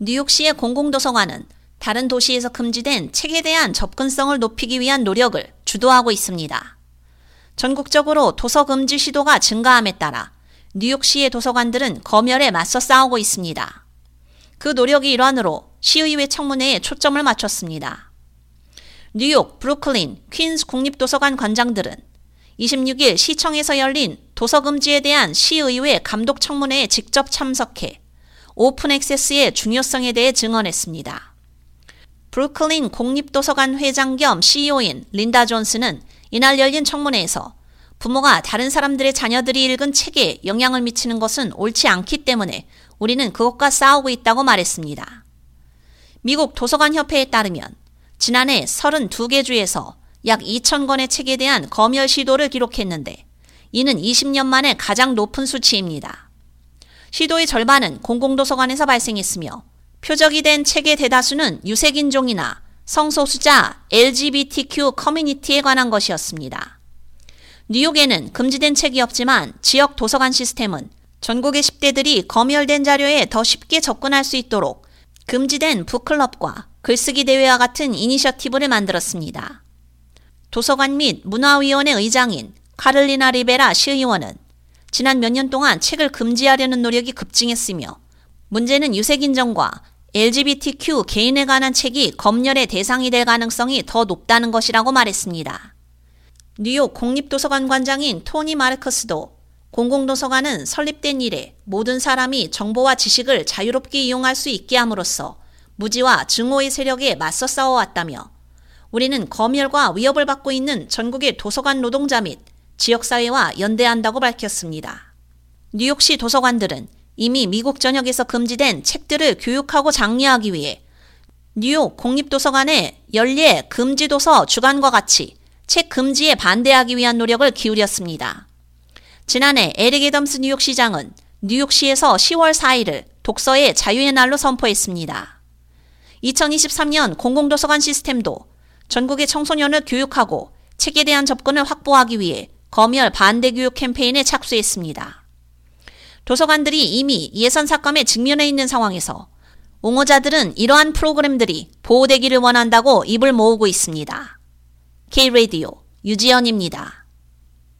뉴욕시의 공공도서관은 다른 도시에서 금지된 책에 대한 접근성을 높이기 위한 노력을 주도하고 있습니다. 전국적으로 도서 금지 시도가 증가함에 따라 뉴욕시의 도서관들은 검열에 맞서 싸우고 있습니다. 그 노력의 일환으로 시의회 청문회에 초점을 맞췄습니다. 뉴욕, 브루클린, 퀸스 국립도서관 관장들은 26일 시청에서 열린 도서 금지에 대한 시의회 감독 청문회에 직접 참석해 오픈 액세스의 중요성에 대해 증언했습니다. 브루클린 공립도서관 회장 겸 CEO인 린다 존스는 이날 열린 청문회에서 부모가 다른 사람들의 자녀들이 읽은 책에 영향을 미치는 것은 옳지 않기 때문에 우리는 그것과 싸우고 있다고 말했습니다. 미국 도서관협회에 따르면 지난해 32개 주에서 약 2,000권의 책에 대한 검열 시도를 기록했는데 이는 20년 만에 가장 높은 수치입니다. 시도의 절반은 공공도서관에서 발생했으며 표적이 된 책의 대다수는 유색인종이나 성소수자 LGBTQ 커뮤니티에 관한 것이었습니다. 뉴욕에는 금지된 책이 없지만 지역 도서관 시스템은 전국의 10대들이 검열된 자료에 더 쉽게 접근할 수 있도록 금지된 북클럽과 글쓰기 대회와 같은 이니셔티브를 만들었습니다. 도서관 및 문화위원회 의장인 카를리나 리베라 시의원은 지난 몇 년 동안 책을 금지하려는 노력이 급증했으며 문제는 유색인종과 LGBTQ 개인에 관한 책이 검열의 대상이 될 가능성이 더 높다는 것이라고 말했습니다. 뉴욕 공립도서관 관장인 토니 마르커스도 공공도서관은 설립된 이래 모든 사람이 정보와 지식을 자유롭게 이용할 수 있게 함으로써 무지와 증오의 세력에 맞서 싸워왔다며 우리는 검열과 위협을 받고 있는 전국의 도서관 노동자 및 지역사회와 연대한다고 밝혔습니다. 뉴욕시 도서관들은 이미 미국 전역에서 금지된 책들을 교육하고 장려하기 위해 뉴욕 공립도서관의 연례 금지도서 주간과 같이 책 금지에 반대하기 위한 노력을 기울였습니다. 지난해 에릭 애덤스 뉴욕시장은 뉴욕시에서 10월 4일을 독서의 자유의 날로 선포했습니다. 2023년 공공도서관 시스템도 전국의 청소년을 교육하고 책에 대한 접근을 확보하기 위해 검열 반대 교육 캠페인에 착수했습니다. 도서관들이 이미 예선 삭감에 직면해 있는 상황에서 옹호자들은 이러한 프로그램들이 보호되기를 원한다고 입을 모으고 있습니다. K-Radio 유지연입니다.